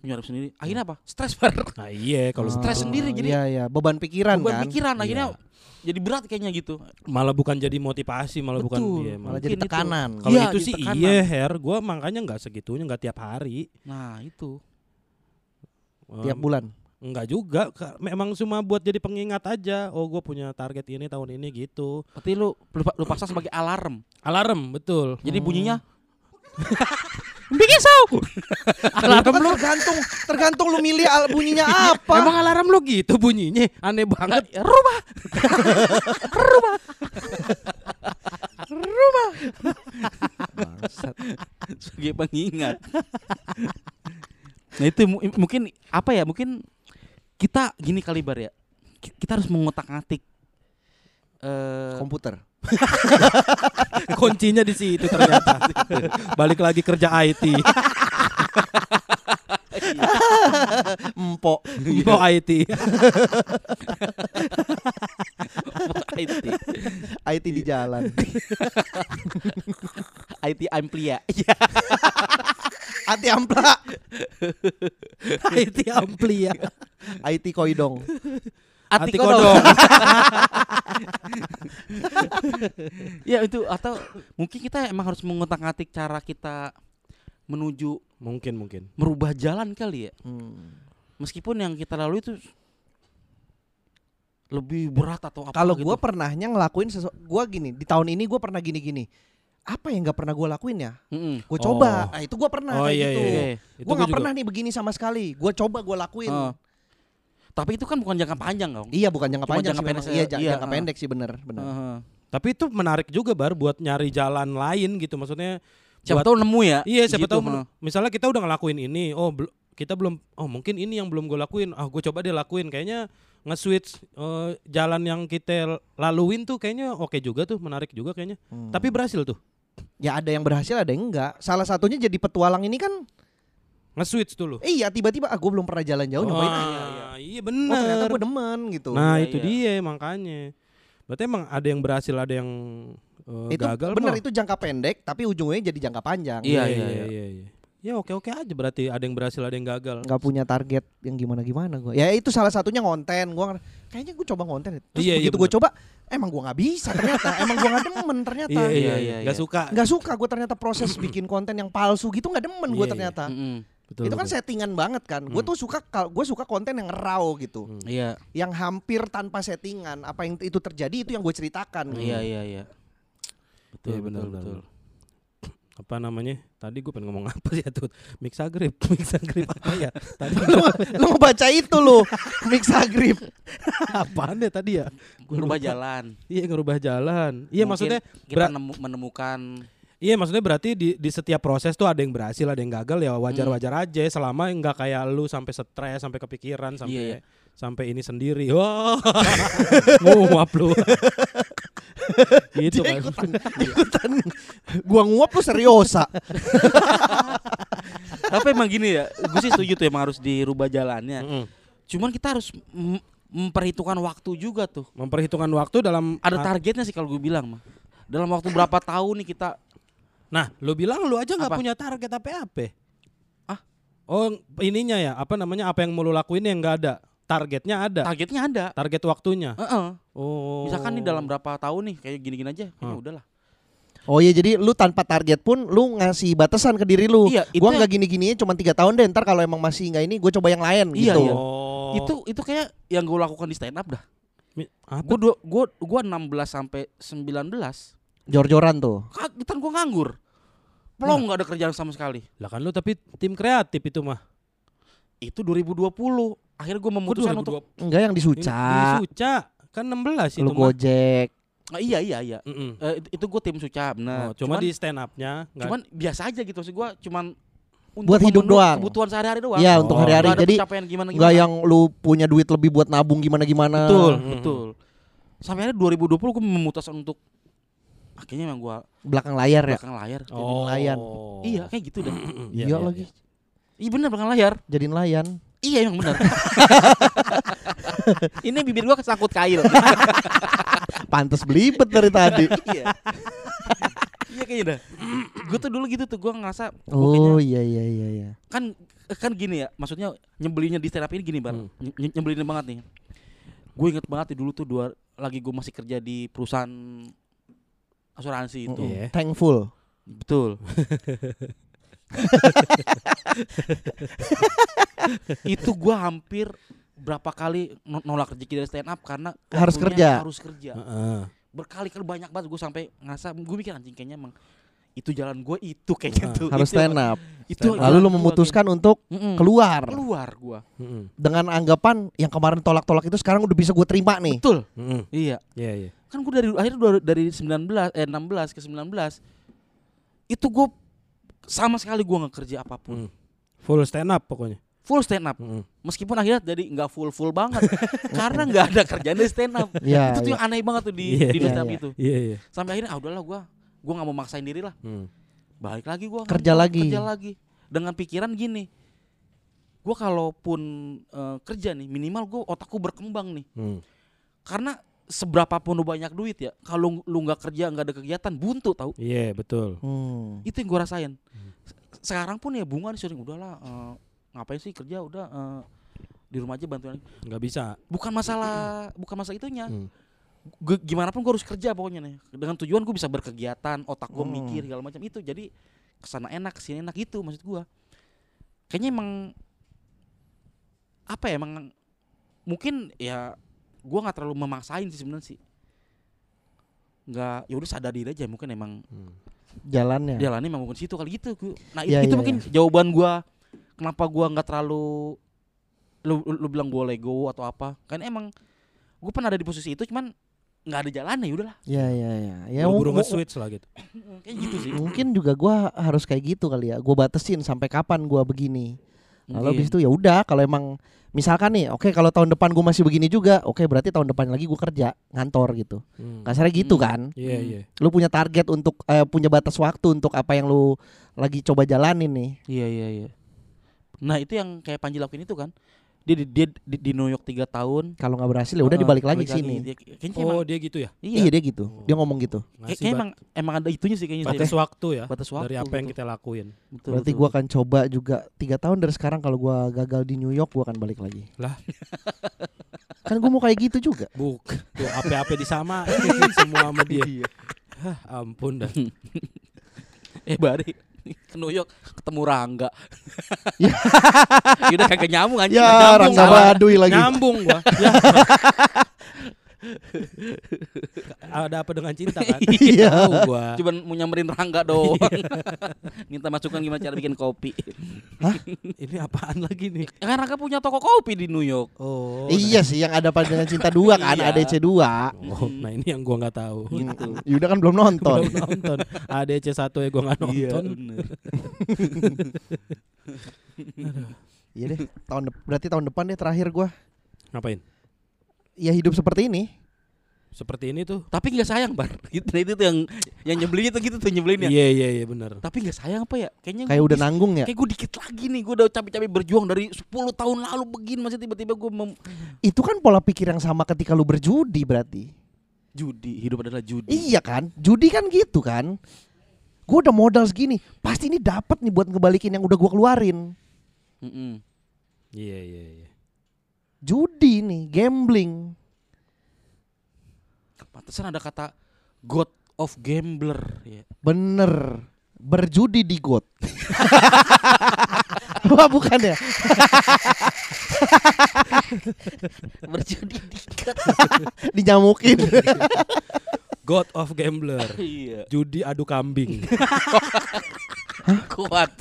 Punya rumah sendiri. Akhirnya apa? Stres bar. Nah iya kalau Stres begitu. sendiri, jadi Iya iya beban pikiran Beban kan. pikiran akhirnya Iya. jadi berat kayaknya gitu. malah bukan jadi motivasi, malah bukan Betul. iya, Malah malah. jadi tekanan. Kalau Iya, itu sih tekanan. iya Her, gua makanya nggak segitunya, nggak tiap hari. Nah, itu. Tiap Em, bulan. Enggak juga, memang cuma buat jadi pengingat aja. Oh, gue punya target ini tahun ini gitu. Berarti lu lu, lu paksa sebagai alarm. Alarm, betul. Jadi Hmm. bunyinya bikin. Nah, itu kan tergantung tergantung lu milih al- bunyinya apa. Emang alarm lo gitu bunyinya? Aneh banget. Rumah. Bangsat. sebagai pengingat. nah itu mu- mungkin apa ya? Mungkin kita gini kali bar ya. Ki- Kita harus mengotak-atik eh Komputer. Kuncinya di situ ternyata. Balik lagi kerja IT. Empok. Mau IT. IT, IT di jalan. IT Amplia. IT ampla. IT ampli ya. IT koidong. Ati Ati kodong. ya itu atau mungkin kita emang harus mengotak-atik cara kita menuju Mungkin mungkin. merubah jalan kali ya. Hmm. Meskipun yang kita lalui itu lebih berat atau apa Kalau gitu. gua pernahnya ngelakuin sesuatu, gua gini di tahun ini gua pernah gini-gini. Apa yang nggak pernah gua lakuin ya? Mm-mm. Gue Oh. coba. Nah itu gua pernah Oh, kayak iya, gitu. iya. Itu Gua nggak pernah nih begini sama sekali. Gua coba gua lakuin. Oh. Tapi itu kan bukan jangka panjang dong. Iya bukan jangka Cuma panjang jangka sih pendek. Iya se- ja- iya, jangka pendek sih bener bener. Heeh. Tapi itu menarik juga bar buat nyari jalan lain gitu maksudnya. Siapa buat- tahu nemu ya. Iya siapa Gitu, tahu mah. men- misalnya kita udah ngelakuin ini, oh kita belum, oh mungkin ini yang belum gue lakuin, ah gue coba deh lakuin, kayaknya nge-switch eh, jalan yang kita laluin tuh kayaknya oke juga tuh, menarik juga kayaknya. Hmm. Tapi berhasil tuh, ya ada yang berhasil ada yang enggak. Salah satunya jadi petualang ini kan nge-switch tuh lu. iya tiba-tiba ah gue belum pernah jalan jauh nyobain ah. Ah, iya Oh ternyata benar. gue demen gitu. Nah Iya, itu iya. dia makanya. Berarti emang ada yang berhasil, ada yang eh, itu gagal. bener mah. itu jangka pendek tapi ujungnya jadi jangka panjang. Iya, iya, iya, iya, iya, iya. Ya oke oke aja berarti ada yang berhasil, ada yang gagal. nggak punya target yang gimana gimana gue. Ya itu salah satunya konten. Gue kayaknya gue coba konten. Terus Iya, iya, begitu gue bener. coba, emang gue nggak bisa ternyata. emang gue nggak demen ternyata. Iya iya Iya, iya. iya, Gak iya. suka. Nggak suka gue ternyata proses bikin konten yang palsu gitu nggak demen gue Iya, iya. ternyata. Mm-mm. Betul, itu kan betul. settingan banget kan. Gue Hmm. tuh suka gue suka konten yang raw gitu. Hmm. Iya. Yang hampir tanpa settingan. Apa yang itu terjadi itu yang gue ceritakan. gitu. Iya iya iya. Betul Iya, betul benar, betul. benar. Apa namanya? Tadi gue pengen ngomong apa ya tuh? Mixagrip, Mixagrip apa ya? Tadi lu, lu ngebaca itu lu Mixagrip apaan ya tadi ya? Gua lupa. jalan. Iya ngerubah jalan. Iya Mungkin maksudnya, kita berat- menemukan iya maksudnya berarti di, di setiap proses tuh ada yang berhasil, ada yang gagal ya wajar-wajar aja. Selama nggak kayak lu sampai stres, sampai kepikiran, sampai Iya, iya. sampai ini sendiri. Wah, nguap lu. gitu Dia kan. ikutan, ikutan Gua nguap lu seriosa Tapi emang gini ya, gue sih setuju tuh emang harus dirubah jalannya. Mm-mm. Cuman kita harus mem- memperhitungkan waktu juga tuh. Memperhitungkan waktu dalam Ada targetnya sih kalau gue bilang mah. Dalam waktu berapa tahun nih kita Nah, lu bilang lu aja nggak punya target apa-apa. Ah? Oh, ininya ya, apa namanya? Apa yang mau lu lakuin yang nggak ada? Targetnya ada. targetnya ada. Target waktunya. Heeh. Oh. Misalkan nih dalam berapa tahun nih kayak gini-gini aja, kayaknya Hmm. udahlah. Oh iya jadi lu tanpa target pun lu ngasih batasan ke diri lu Iya, itu Gua nggak gini-gini cuma tiga tahun deh Ntar kalau emang masih nggak ini gue coba yang lain Iya, gitu iya. Oh. Itu itu kayak yang gue lakukan di stand up dah. Gue dua gua gua 16 sampai 19 Jor-joran tuh kagetan gue nganggur. Plong nggak ada kerjaan sama sekali. Lah kan lu tapi tim kreatif itu mah. Itu 2020. Akhirnya gue memutuskan untuk Enggak yang di Di Suca Suca kan 16 itu Lu mah. gojek Ah, iya iya iya. Mm-mm. Eh, itu- itu gue tim Suca benar. Oh, cuma di stand up-nya cuman biasa aja gitu maksud gue cuman untuk Buat hidup doang. Kebutuhan sehari-hari doang. Iya Oh. untuk hari-hari Jadi pencapaian gimana nggak yang lu punya duit lebih buat nabung gimana-gimana betul Hmm. betul. Sampai akhirnya 2020 gue memutuskan untuk akhirnya emang gue Belakang layar ya belakang layar. jadi- oh. nelayan. Iya kayak gitu dah. Iya, Iya iya, lagi Iya benar belakang layar. Jadi nelayan Iya emang benar. Ini bibir gua kesangkut kail. Pantes belibet dari tadi iya. Iya kayaknya dah. Gue tuh dulu gitu tuh gue ngerasa gua kayaknya Oh iya iya iya iya kan kan gini ya, maksudnya nyebelinnya di up ini gini bar, Hmm. Banget nih. Gue inget banget nih dulu tuh dua lagi gue masih kerja di perusahaan asuransi itu, Iya. Thankful betul. itu gue hampir berapa kali no- nolak rezeki dari stand up karena Harus kerja. harus kerja Heeh. berkali-kali banyak banget gue sampai ngerasa gue mikir anjing kayaknya emang itu jalan gue itu kayaknya Ah, tuh Harus itu stand up itu Stand. Lalu lu gua memutuskan untuk kayaknya. Mm-mm. keluar keluar gue Mm-mm. Dengan anggapan yang kemarin tolak-tolak itu sekarang udah bisa gue terima nih betul Mm-mm. iya Iya, iya. Kan gue dari akhirnya dua- dari 19 eh 16 ke 19 itu gue sama sekali gue nggak kerja apa pun Mm. Full stand up pokoknya. full stand up Mm-mm. meskipun akhirnya jadi nggak full full banget karena nggak ada kerjaan di stand up Iya itu tuh iya. yang aneh banget tuh di Iya, di iya, stand up iya. itu Iya, iya. sampai akhirnya ah udahlah gue gue nggak mau maksain diri lah Mm. balik lagi gue Kerja lagi. kerja lagi dengan pikiran gini gue kalaupun eh, kerja nih minimal gue otakku berkembang nih Mm. karena seberapa pun lu banyak duit ya kalau lu nggak kerja nggak ada kegiatan buntu tahu Iya, betul. Hmm. itu yang gue rasain Se- sekarang pun ya bunga sering udahlah eh, ngapain sih kerja udah eh, di rumah aja bantuan Nggak bisa. bukan masalah bukan masalah itunya Mm. Gue- gimana pun gue harus kerja pokoknya nih dengan tujuan gue bisa berkegiatan otak gue Hmm. mikir segala macam itu jadi ke sana enak ke sini enak itu maksud gue kayaknya emang apa ya emang mungkin ya gue nggak terlalu memaksain sih sebenarnya sih nggak ya udah sadar diri aja mungkin emang Mm. Jalannya jalannya memang bukan situ kali gitu nah Iya, itu, itu iya, mungkin jawaban gua kenapa gua nggak terlalu lu, lu, lu bilang gua lego atau apa kan emang gue pernah ada di posisi itu cuman nggak ada jalannya ya udahlah. Ya ya ya. Ya Lu mu- buru mu- nge-switch lah gitu. Kayak gitu sih. mungkin juga gua harus kayak gitu kali ya. Gua batasin sampai kapan gua begini. Lalu habis itu ya udah kalau emang misalkan nih, oke kalau tahun depan gua masih begini juga, oke berarti tahun depan lagi gua kerja ngantor gitu. Hmm. Kasarnya gitu Hmm. kan. Iya Hmm. iya. Lu punya target untuk eh, punya batas waktu untuk apa yang lu lagi coba jalanin nih. Iya iya iya. Nah itu yang kayak Panji lakuin itu kan. Dia di, dia di, di New York tiga tahun. Kalau nggak berhasil ya udah Heeh, dibalik lagi balik sini. Dia, Oh emang, dia gitu ya. Iya, iya. dia gitu. Dia ngomong gitu. Kayaknya bat- emang emang ada itunya sih kayaknya. batas waktu ya. Batas waktu. Dari apa yang betul. kita lakuin. Betul, Berarti betul. gua akan coba juga tiga tahun dari sekarang kalau gua gagal di New York gua akan balik lagi. Lah. kan gua mau kayak gitu juga. Buk. Tuh apa-apa disamain semua sama dia. Iya. Hah, ampun dah. Eh Bari ke New York ketemu Rangga. Ya. Udah kagak nyambung anjing. Ya, nyambung, Rangga. Baduy lagi. Nyambung gua. Ya. Ada apa dengan cinta kan? Iya. Tahu gua. Cuman mau nyamperin Rangga doang. Minta masukan gimana cara bikin kopi. Ini apaan lagi nih? Ya kan Rangga punya toko kopi di New York. Oh. iya sih yang ada pada dengan cinta dua kan, Iya. ADC 2. Nah, oh, nah ini yang gua nggak tahu. Gitu. Yuda kan belum nonton. Belum nonton. ADC 1 ya gua nggak Iya nonton. Iya deh, tahun berarti tahun depan deh terakhir gua Ngapain? Ya hidup seperti ini. Seperti ini tuh. Tapi nggak sayang bar. Itu, itu tuh yang yang nyebelin itu gitu tuh nyebelin ya. Iya iya iya benar. Tapi nggak sayang apa ya? Kayaknya Kayak udah nanggung ya. Kayak gue dikit lagi nih, gue udah capek-capek berjuang dari 10 tahun lalu begini masih tiba-tiba gue mem- Itu kan pola pikir yang sama ketika lu berjudi berarti. judi, hidup adalah judi. Iya kan? Judi kan gitu kan? Gue udah modal segini, pasti ini dapat nih buat ngebalikin yang udah gua keluarin. Mm-mm. Iya iya iya. Judi nih, gambling. Pantesan ada kata God of Gambler ya. Bener. Berjudi di got. Wah bukan ya? Berjudi dikat. Dinyamukin. God of Gambler. iya, Judi adu kambing. kuat.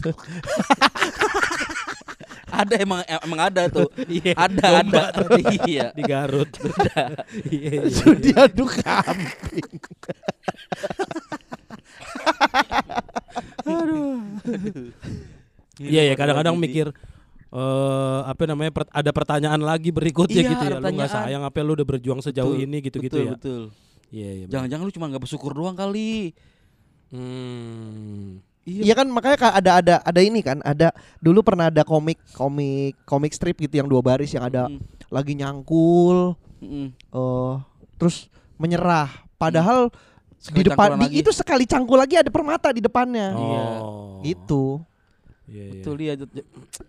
Ada emang emang ada tuh. Iya, ada domba ada. iya. Di Garut. Iya iya. Judi adu kambing. Iya ya kadang-kadang mikir eh apa namanya per- ada pertanyaan lagi berikutnya Iya, gitu ya. Lu nggak pertanyaan. sayang apa lu udah berjuang sejauh Betul, ini gitu-gitu betul, ya. Betul. Iya iya. Jangan-jangan lu cuma nggak bersyukur doang kali. Hmm. Iya kan makanya kan ada ada ada ini kan ada dulu pernah ada komik komik komik strip gitu yang dua baris yang ada Mm, lagi nyangkul mm, eh terus menyerah padahal Sekali di depan di, lagi. itu sekali cangkul lagi ada permata di depannya Iya. Oh. itu Iya, iya. Betul dia.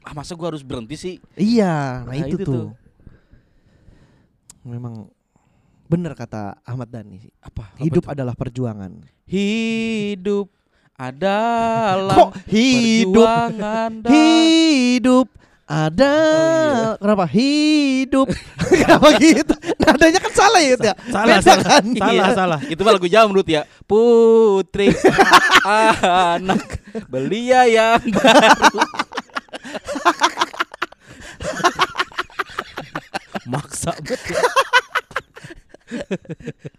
Ah, masa gua harus berhenti sih? iya nah, Nah, itu, itu tuh tuh. memang bener kata Ahmad Dhani sih Apa? hidup Apa tuh? adalah perjuangan Hidup adalah kok hidup dan- hidup ada Oh, kenapa hidup kenapa gitu nadanya kan salah ya Tia? Salah, Beda salah. kan Salah, salah. Itu mah lagu jamrut ya. Putri anak belia yang baru. Maksa banget.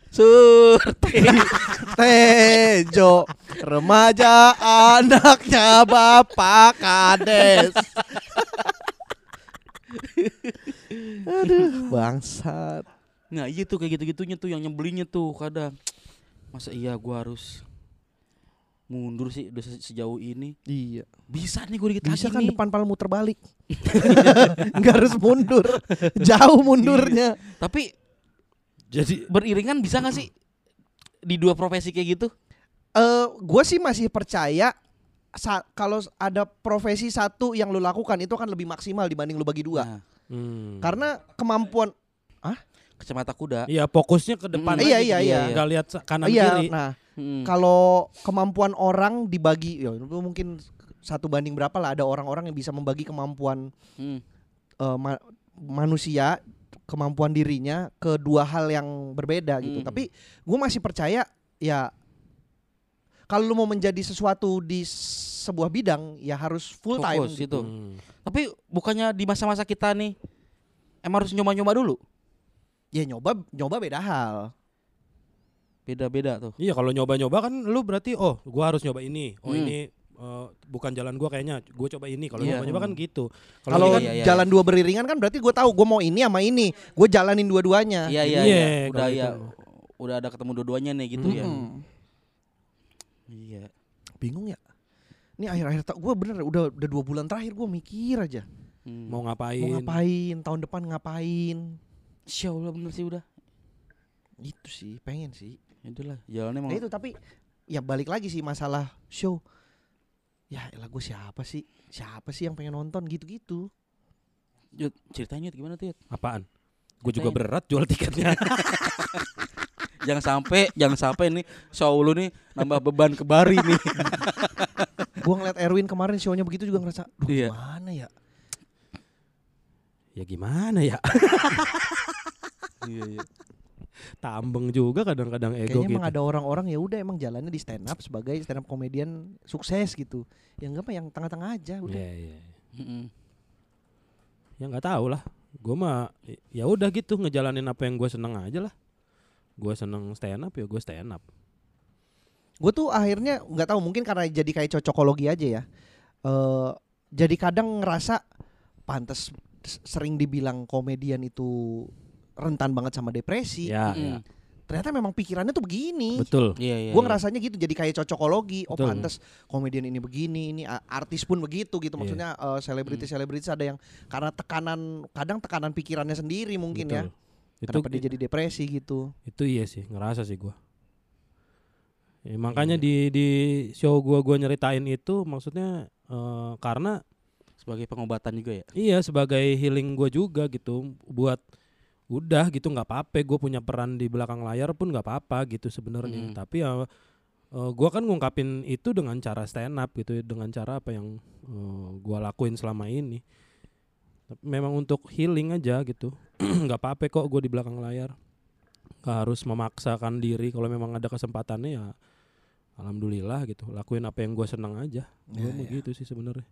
Surti. Tejo remaja anaknya bapak kades aduh bangsat Nah, iya tuh kayak gitu-gitunya tuh yang nyebelinnya tuh kadang. Masa iya gua harus mundur sih udah se- sejauh ini. iya Bisa nih gue dikit bisa kan nih. depan pal muter balik nggak harus mundur jauh mundurnya Tapi Jadi beriringan bisa gak sih di dua profesi kayak gitu? eh gue sih masih percaya sa- kalau ada profesi satu yang lu lakukan itu akan lebih maksimal dibanding lu bagi dua Nah, hmm. karena kemampuan kacamata kuda. Iya fokusnya ke depan Hmm, iya, aja iya, gitu. iya. Nggak lihat kanan iya kiri. nah Hmm. kalau kemampuan orang dibagi ya itu mungkin satu banding berapa lah ada orang-orang yang bisa membagi kemampuan Hmm. eh, ma- manusia kemampuan dirinya ke dua hal yang berbeda gitu Hmm. tapi gue masih percaya ya kalau lu mau menjadi sesuatu di sebuah bidang ya harus full time Fokus gitu. gitu. Hmm. Tapi bukannya di masa-masa kita nih emang harus nyoba-nyoba dulu? ya nyoba nyoba beda hal Beda-beda tuh. Iya kalau nyoba-nyoba kan lu berarti oh gua harus nyoba ini. Oh Hmm. ini eh, bukan jalan gua kayaknya. Gue coba ini. Kalau Iya. nyoba-nyoba kan gitu. Kalau ini kan iya, iya, jalan dua beriringan kan berarti gue tahu gue mau ini sama ini. Gue jalanin dua-duanya. Iya iya Iya, iya. Udah kalau ya itu. udah ada ketemu dua-duanya nih gitu ya. Mm-mm. Iya. Bingung ya. Ini akhir-akhir tak gue bener udah udah dua bulan terakhir gue mikir aja Hmm. mau ngapain? mau ngapain tahun depan ngapain. Insya Allah bener sih udah. Itu sih pengen sih. Ya udahlah, jalannya emang Nah itu tapi ya balik lagi sih masalah show. Ya elah gue siapa sih? Siapa sih yang pengen nonton gitu-gitu? Yud, ceritanya gimana tuh Yud? Apaan? Gue juga berat jual tiketnya. Jangan sampai jangan sampai nih show lu nih nambah beban ke Bari nih. gue ngeliat Erwin kemarin show-nya begitu juga ngerasa, duh Iya. gimana ya? ya gimana ya? iya iya. Tambeng juga kadang-kadang ego Kayaknya gitu. emang ada orang-orang ya udah emang jalannya di stand up sebagai stand up komedian sukses gitu. Yang enggak mah yang tengah-tengah aja udah. Iya iya. Ya nggak tahu lah. Gue mah ya udah gitu ngejalanin apa yang gue seneng aja lah. Gue seneng stand up ya gue stand up. Gue tuh akhirnya nggak tahu mungkin karena jadi kayak cocokologi aja ya. Eh jadi kadang ngerasa pantas sering dibilang komedian itu rentan banget sama depresi. Ya, Mm-mm. ya. Ternyata memang pikirannya tuh begini. betul. Iya iya. Gue iya. ngerasanya gitu jadi kayak cocokologi. Oh Betul. pantas komedian ini begini, ini artis pun begitu gitu. Iya. Maksudnya eh, selebritis-selebritis ada yang karena tekanan kadang tekanan pikirannya sendiri mungkin ya. Betul. Itu Kenapa dia jadi depresi gitu. itu iya sih ngerasa sih gue. Ya, makanya Iya. di di show gua gua nyeritain itu maksudnya eh, karena sebagai pengobatan juga ya. iya sebagai healing gue juga gitu buat udah gitu nggak apa-apa gue punya peran di belakang layar pun nggak apa-apa gitu sebenarnya. Mm. tapi ya eh, gua kan ngungkapin itu dengan cara stand up gitu dengan cara apa yang eh, gua lakuin selama ini. Memang untuk healing aja gitu nggak apa-apa kok gue di belakang layar. Nggak harus memaksakan diri kalau memang ada kesempatannya ya alhamdulillah gitu lakuin apa yang gue senang aja. Gue Ya, mau ya. gitu sih sebenarnya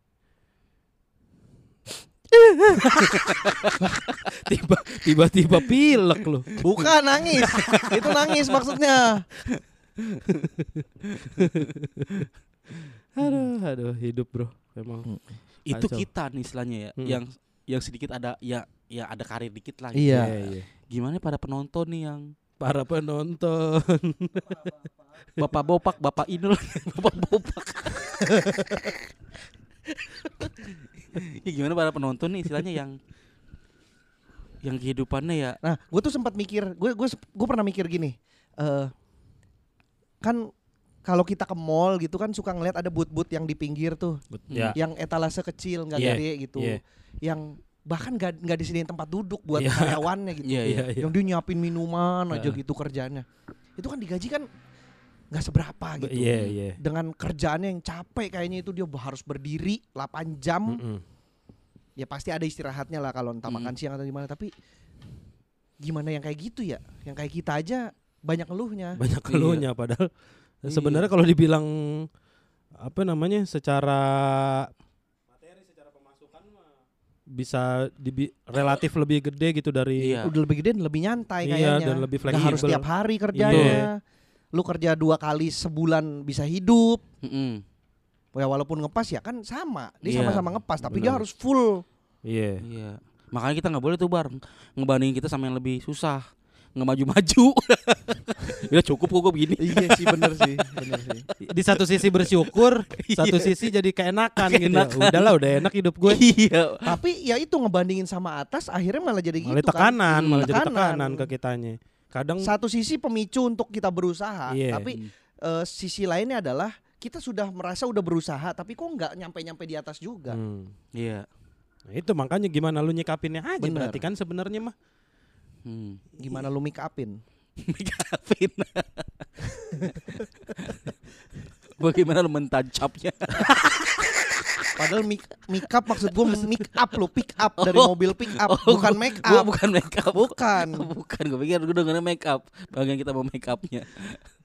tiba tiba-tiba pilek loh Bukan nangis. itu nangis maksudnya. aduh aduh hidup bro memang Itu Kacau. kita nih istilahnya ya, Hmm. yang yang sedikit ada ya ya ada karir dikit lah. gitu. Iya. iya. Gimana para penonton nih yang para penonton Bapak Bopak, Bapak Inul, Bapak Bopak. Ya gimana para penonton nih istilahnya yang yang kehidupannya ya Nah, gue tuh sempat mikir, gue gue gue pernah mikir gini, eh kan kalau kita ke mall gitu kan suka ngeliat ada booth-booth yang di pinggir tuh, ya yang etalase kecil nggak Iya, gede gitu, iya. yang bahkan nggak nggak disediain tempat duduk buat Iya. karyawannya gitu, Iya, iya. iya yang dia nyiapin minuman aja gitu kerjanya, itu kan digaji kan nggak seberapa gitu, iya iya dengan kerjaannya yang capek kayaknya itu dia harus berdiri 8 jam, Mm-mm. ya pasti ada istirahatnya lah kalau entah Mm. makan siang atau gimana tapi gimana yang kayak gitu ya yang kayak kita aja banyak ngeluhnya banyak Iya. keluhnya padahal Iya. sebenarnya kalau dibilang apa namanya secara bisa dibi- relatif lebih gede gitu dari Iya. udah lebih gede dan lebih nyantai Iya, kayaknya dan lebih Nggak harus fleksibel. tiap hari kerjanya Iya. Lu kerja dua kali sebulan bisa hidup Mm-mm. ya walaupun ngepas ya kan sama dia Iya, sama-sama ngepas tapi dia benar. harus full iya Iya. Makanya kita nggak boleh tuh bar ngebandingin kita sama yang lebih susah nggak maju-maju. ya cukup kok gue begini. iya sih bener sih bener sih di satu sisi bersyukur satu Iya. sisi jadi keenakan gitu Keenakan. udahlah udah enak hidup gue iya. tapi ya itu ngebandingin sama atas akhirnya malah jadi malah gitu tekanan kan malah jadi Tekanan. tekanan ke kitanya kadang satu sisi pemicu untuk kita berusaha Iya. tapi eh, sisi lainnya adalah kita sudah merasa udah berusaha tapi kok nggak nyampe-nyampe di atas juga Hmm. Iya. Nah, itu makanya gimana lu nyikapinnya aja Bener. berarti kan sebenarnya mah Hmm. gimana lu make upin Megapin. Bagaimana lu mentancapnya? padahal make, make up maksud gue make up lo pick up dari Oh. mobil pick up Oh, bukan gua- make Gua up bukan make up. bukan bukan, gue pikir gue dengernya make up. Bagian kita mau make upnya.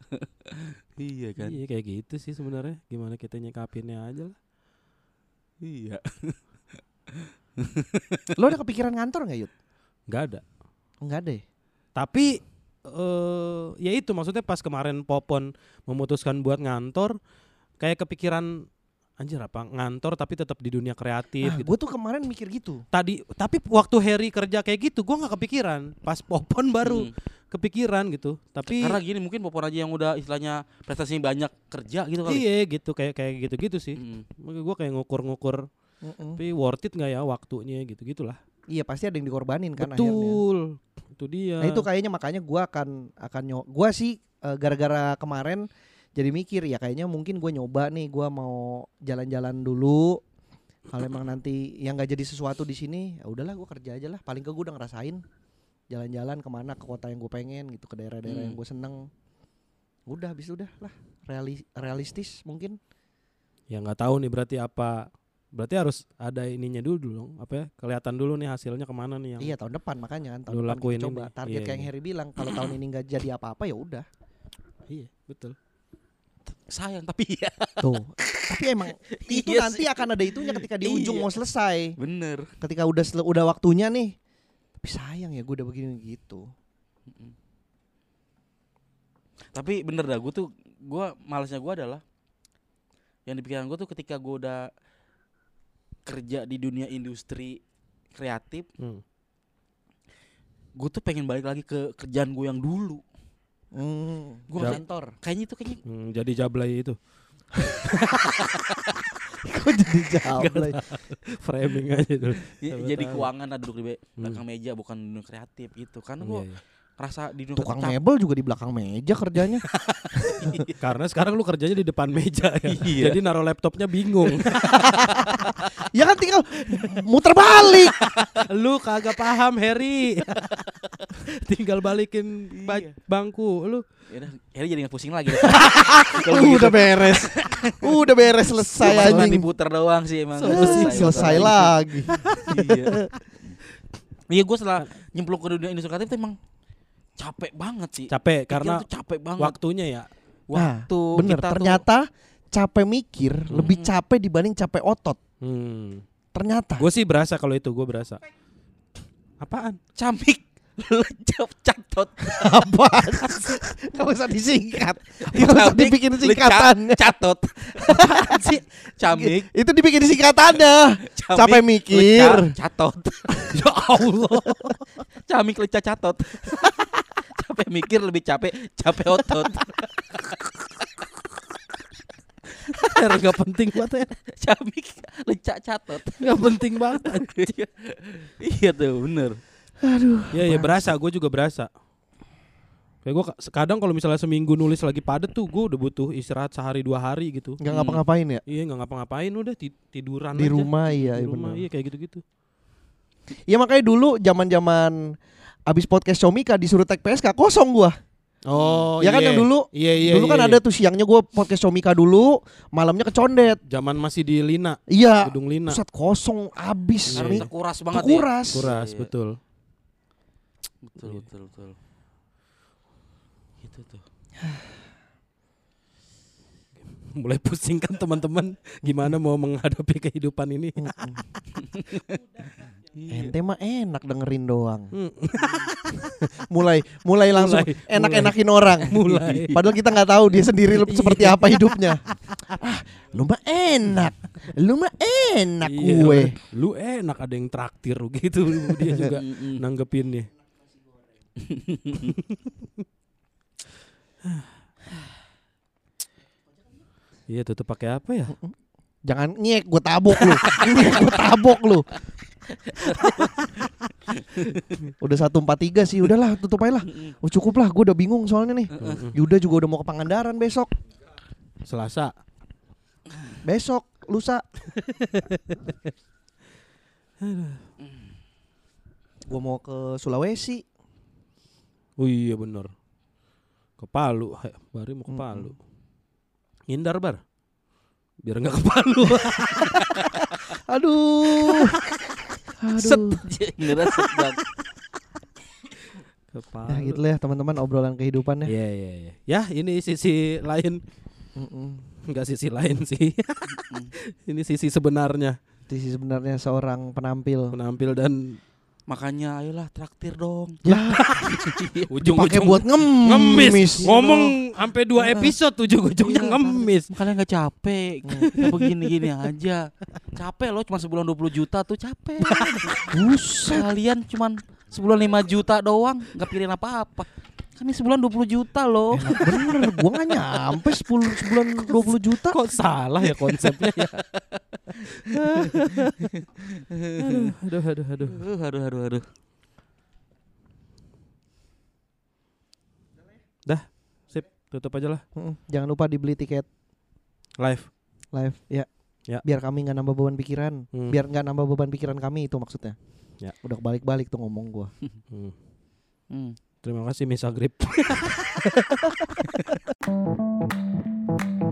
iya kan? iya kayak gitu sih sebenarnya gimana kita nyikapinnya aja lah Iya. lo ada kepikiran ngantor nggak yud nggak ada nggak deh tapi eh ya itu maksudnya pas kemarin Popon memutuskan buat ngantor kayak kepikiran anjir apa ngantor tapi tetap di dunia kreatif Nah, gitu. gue tuh kemarin mikir gitu. Tadi tapi waktu Harry kerja kayak gitu gua nggak kepikiran. Pas Popon baru Hmm. kepikiran gitu. Tapi Karena gini mungkin Popon aja yang udah istilahnya prestasinya banyak kerja gitu kali. iya gitu kayak kayak gitu-gitu sih. Mm. Makanya gua kayak ngukur-ngukur Mm-mm. tapi worth it nggak ya waktunya gitu-gitulah. Iya pasti ada yang dikorbanin kan akhirnya. Betul. Itu dia. Nah itu kayaknya makanya gua akan akan nyo gua sih eh, gara-gara kemarin jadi mikir ya kayaknya mungkin gue nyoba nih gua mau jalan-jalan dulu kalau emang nanti yang nggak jadi sesuatu di sini ya udahlah gua kerja aja lah paling ke gue udah ngerasain jalan-jalan ke mana ke kota yang gue pengen gitu ke daerah-daerah Hmm. yang gue seneng udah habis udah lah reali- realistis mungkin Ya nggak tahu nih berarti apa. Berarti harus ada ininya dulu dong. Apa ya? Kelihatan dulu nih hasilnya ke mana nih yang iya tahun depan makanya kan tahun depan kita coba ini. target Iya, kayak yang iya. Harry bilang kalau tahun ini nggak jadi apa-apa ya udah Iya, betul. Sayang tapi ya. Tuh. Tapi emang itu Iya nanti akan ada itunya ketika di ujung Iya. mau selesai. Bener. Ketika udah udah waktunya nih. Tapi sayang ya gue udah begini gitu. Tapi bener dah gue tuh gue malesnya gue adalah yang di pikiran gue tuh ketika gue udah kerja di dunia industri kreatif, Hmm. gue tuh pengen balik lagi ke kerjaan gue yang dulu. Hmm, Gua gua kantor. Kayaknya itu kayaknya Hmm, jadi jablay itu. Kok jadi jawab lagi? Framing aja dulu. ya, jadi tahu. keuangan lah duduk di Hmm. belakang meja bukan dunia kreatif gitu. Karena Iya, gue iya. Rasa di dunia Tukang kreatif mebel juga di belakang meja kerjanya. Karena sekarang lu kerjanya di depan meja ya. Iya. Jadi naruh laptopnya bingung. ya kan tinggal muter balik. lu kagak paham Harry. Tinggal balikin ba- Iya. bangku lu. Ya udah, Harry jadi nggak pusing lagi. Udah beres. udah beres selesai anjing. diputer doang sih emang. Selesai, selesai lagi. iya. Iya gue setelah nyemplung ke dunia industri kreatif tuh emang capek banget sih. Capek Pikiran karena tuh capek banget. waktunya ya. Waktu Nah, bener. kita tuh- Ternyata capek mikir lebih Mm-mm. capek dibanding capek otot. Hmm. Ternyata. Gue sih berasa kalau itu gue berasa. Apaan? camik lecap catot apa sih? Gak usah disingkat. Gak usah dibikin lecap, singkatannya. catot sih camik Itu dibikin singkatannya. camik, Capek mikir. catot ya Allah. camik lecap catot capek mikir lebih capek capek otot Her, gak penting banget ya. camik lecap catot Gak penting banget. iya tuh bener Ya ya berasa, gue juga berasa. Kayak gue kadang kalau misalnya seminggu nulis lagi padet tuh gue udah butuh istirahat sehari dua hari gitu. Gak ngapa-ngapain ya. Iya nggak ngapa-ngapain udah ti- tiduran Di aja. rumah iya, Di iya rumah bener. iya kayak gitu-gitu. Ya makanya dulu zaman-zaman abis podcast Comika disuruh tag PSK kosong gua. Oh ya kan yang dulu Iya iya. dulu kan iya, ada iya. tuh siangnya gua podcast Comika dulu, malamnya ke Condet. Zaman masih di Lina, Iya. gedung Lina. Pusat kosong abis. Iya, Mi. iya. terkuras banget Terkuras. Kuras Iya. betul. betul betul betul gitu tuh Mulai pusing kan teman-teman gimana mau menghadapi kehidupan ini. Ente mah enak dengerin doang. Hmm. mulai mulai langsung enak-enakin orang. Mulai. Padahal kita nggak tahu dia sendiri le- seperti Iya. apa hidupnya. ah, lu mah enak. Lu mah enak Iya, gue. Lu enak ada yang traktir gitu dia juga Mm-mm. nanggepinnya. Iya tutup pakai apa ya? Jangan nyek gue tabok lu. nyek gue tabok lu. udah satu empat tiga sih, udahlah tutup aja lah. Oh cukup lah, gue udah bingung soalnya nih. Yuda juga udah mau ke Pangandaran besok, Selasa. besok, lusa. gue mau ke Sulawesi. Oh iya bener Ke Palu, Bari mau ke. Palu. Ngindar bar. Biar nggak ke Palu. Aduh. set Aduh. beneran set banget. ke Palu. Nah gitu lah ya teman-teman obrolan kehidupannya. Iya iya iya. Ya ini sisi lain, Mm-mm. enggak sisi lain sih. ini sisi sebenarnya sih sebenarnya seorang penampil. penampil dan Makanya ayolah traktir dong. Ya, pakai buat ngemis. ngemis. Ngomong sampai dua episode ujung-ujungnya Iya, ngemis. Kalian nggak capek Kita begini-gini aja Capek loh cuma sebulan 20 juta tuh capek Buset. Kalian cuma sebulan 5 juta doang nggak pikirin apa-apa Kan ini sebulan 20 juta loh Enak bener, gua gak nyampe 10 sebulan 20 juta. Kok salah ya konsepnya ya? aduh, aduh, aduh. Aduh aduh aduh aduh Sip, tutup aja lah. Mm, Jangan lupa dibeli tiket Live. live ya. Ya. Biar kami nggak nambah beban pikiran. Hmm. Biar nggak nambah beban pikiran kami itu maksudnya. Ya. Udah balik-balik tuh ngomong gua. Hmm. Hmm. Terima kasih Miss Agrip.